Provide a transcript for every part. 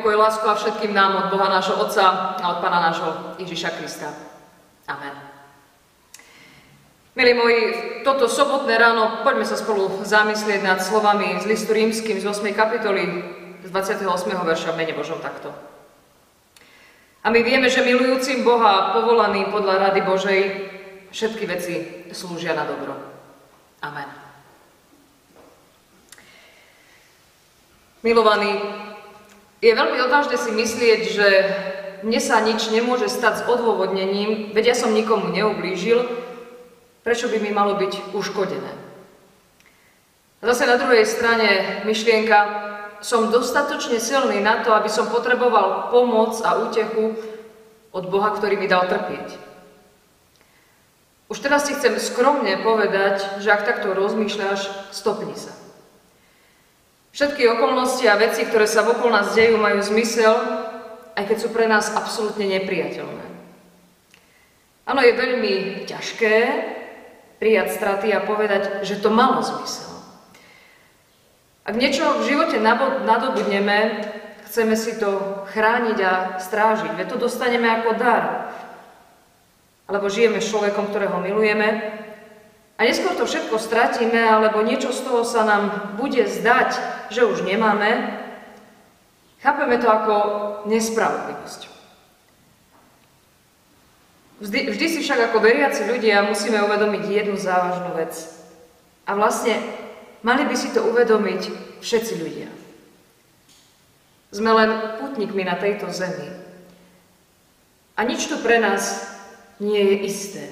Pokoj, lásku a všetkým nám od Boha nášho Otca a od Pána nášho Ježiša Krista. Amen. Milí moji, toto sobotné ráno poďme sa spolu zamyslieť nad slovami z listu rímským z 8. kapitoly z 28. verša v mene Božom takto. A my vieme, že milujúcim Boha, povolaným podľa rady Božej, všetky veci slúžia na dobro. Amen. Milovaní, je veľmi odvážne si myslieť, že mne sa nič nemôže stať s odôvodnením, veď ja som nikomu neublížil, prečo by mi malo byť uškodené. Zase na druhej strane myšlienka, som dostatočne silný na to, aby som potreboval pomoc a útechu od Boha, ktorý mi dal trpieť. Už teraz ti chcem skromne povedať, že ak takto rozmýšľaš, stopni sa. Všetky okolnosti a veci, ktoré sa okolo nás dejú, majú zmysel, aj keď sú pre nás absolútne nepriateľné. Áno, je veľmi ťažké prijať straty a povedať, že to malo zmysel. Ak niečo v živote nadobudneme, chceme si to chrániť a strážiť, veď to dostaneme ako dar. Alebo žijeme s človekom, ktorého milujeme a neskôr to všetko stratíme, alebo niečo z toho sa nám bude zdať, že už nemáme, chápeme to ako nespravodlivosť. Vždy, vždy si však ako veriaci ľudia musíme uvedomiť jednu závažnú vec. A vlastne mali by si to uvedomiť všetci ľudia. Sme len putníkmi na tejto zemi. A nič tu pre nás nie je isté.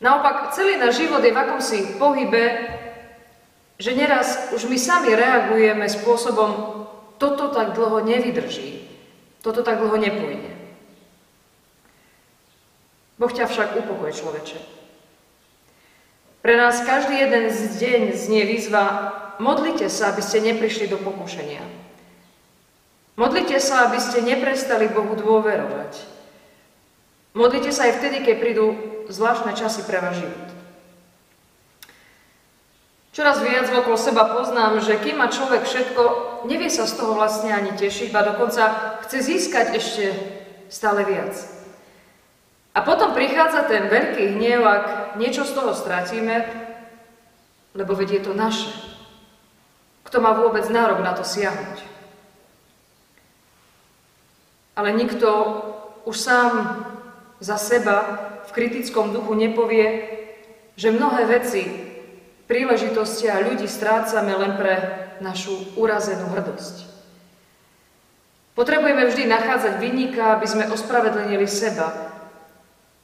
Naopak, celý náš život je v akomsi pohybe, že neraz už my sami reagujeme spôsobom, toto tak dlho nevydrží, toto tak dlho nepôjde. Boh ťa však upokoj, človeče. Pre nás každý jeden z deň znie výzva, modlite sa, aby ste neprišli do pokušenia. Modlite sa, aby ste neprestali Bohu dôverovať. Modlite sa aj vtedy, keď prídu zvláštne časy pre váš život. Čoraz viac okolo seba poznám, že kým má človek všetko, nevie sa z toho vlastne ani tešiť, a dokonca chce získať ešte stále viac. A potom prichádza ten veľký hnev, ak niečo z toho stratíme, lebo vedie to naše. Kto má vôbec nárok na to siahnuť? Ale nikto už sám za seba v kritickom duchu nepovie, že mnohé veci, príležitosti a ľudí strácame len pre našu urazenú hrdosť. Potrebujeme vždy nachádzať vynika, aby sme ospravedlnili seba,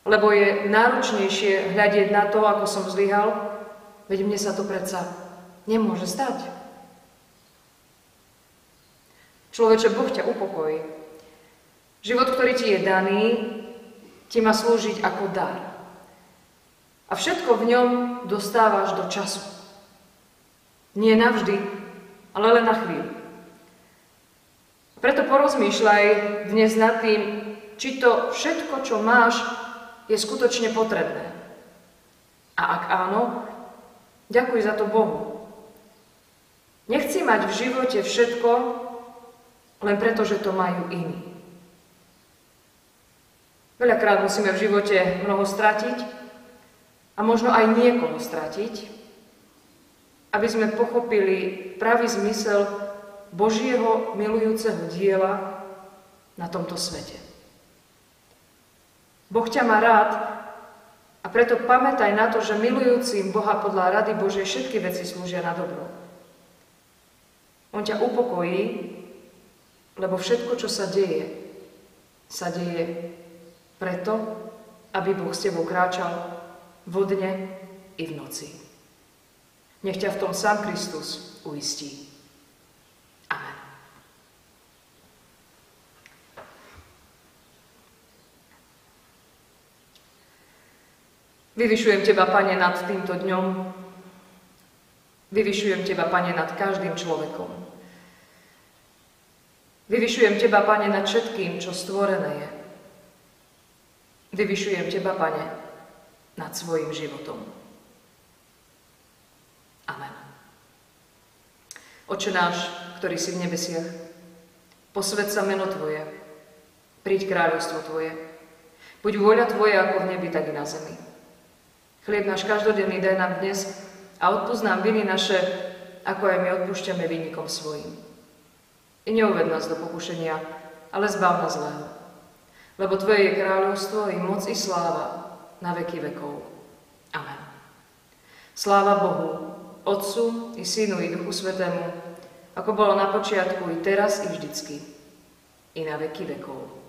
lebo je náročnejšie hľadieť na to, ako som zlyhal, veď mne sa to predsa nemôže stať. Človeče, Boh ťa upokojí. Život, ktorý ti je daný, ti má slúžiť ako dar. A všetko v ňom dostávaš do času. Nie navždy, ale len na chvíľu. Preto porozmýšľaj dnes nad tým, či to všetko, čo máš, je skutočne potrebné. A ak áno, ďakuj za to Bohu. Nechci mať v živote všetko, len preto, že to majú iní. Veľakrát musíme v živote mnoho stratiť a možno aj niekoho stratiť, aby sme pochopili pravý zmysel Božieho milujúceho diela na tomto svete. Boh ťa má rád a preto pamätaj na to, že milujúcim Boha podľa rady Božej všetky veci slúžia na dobro. On ťa upokojí, lebo všetko, čo sa deje, sa deje preto, aby Boh s tebou kráčal vodne i v noci. Nech ťa v tom sám Kristus uistí. Amen. Vyvyšujem Teba, Pane, nad týmto dňom. Vyvyšujem Teba, Pane, nad každým človekom. Vyvyšujem Teba, Pane, nad všetkým, čo stvorené je. Vyvyšujem Teba, Pane, nad svojim životom. Amen. Oče náš, ktorý si v nebesiach. Posved sa meno Tvoje. Príď kráľovstvo Tvoje. Buď vôľa Tvoja ako v nebi, tak i na zemi. Chlieb náš každodenný daj nám dnes a odpúsť nám viny naše, ako aj my odpúšťame vinníkom svojim. I neuved nás do pokušenia, ale zbav nás zlého. Lebo Tvoje je kráľovstvo, i moc, i sláva na veky vekov. Amen. Sláva Bohu, Otcu, i Synu, i Duchu Svetému, ako bolo na počiatku, i teraz, i vždycky, i na veky vekov.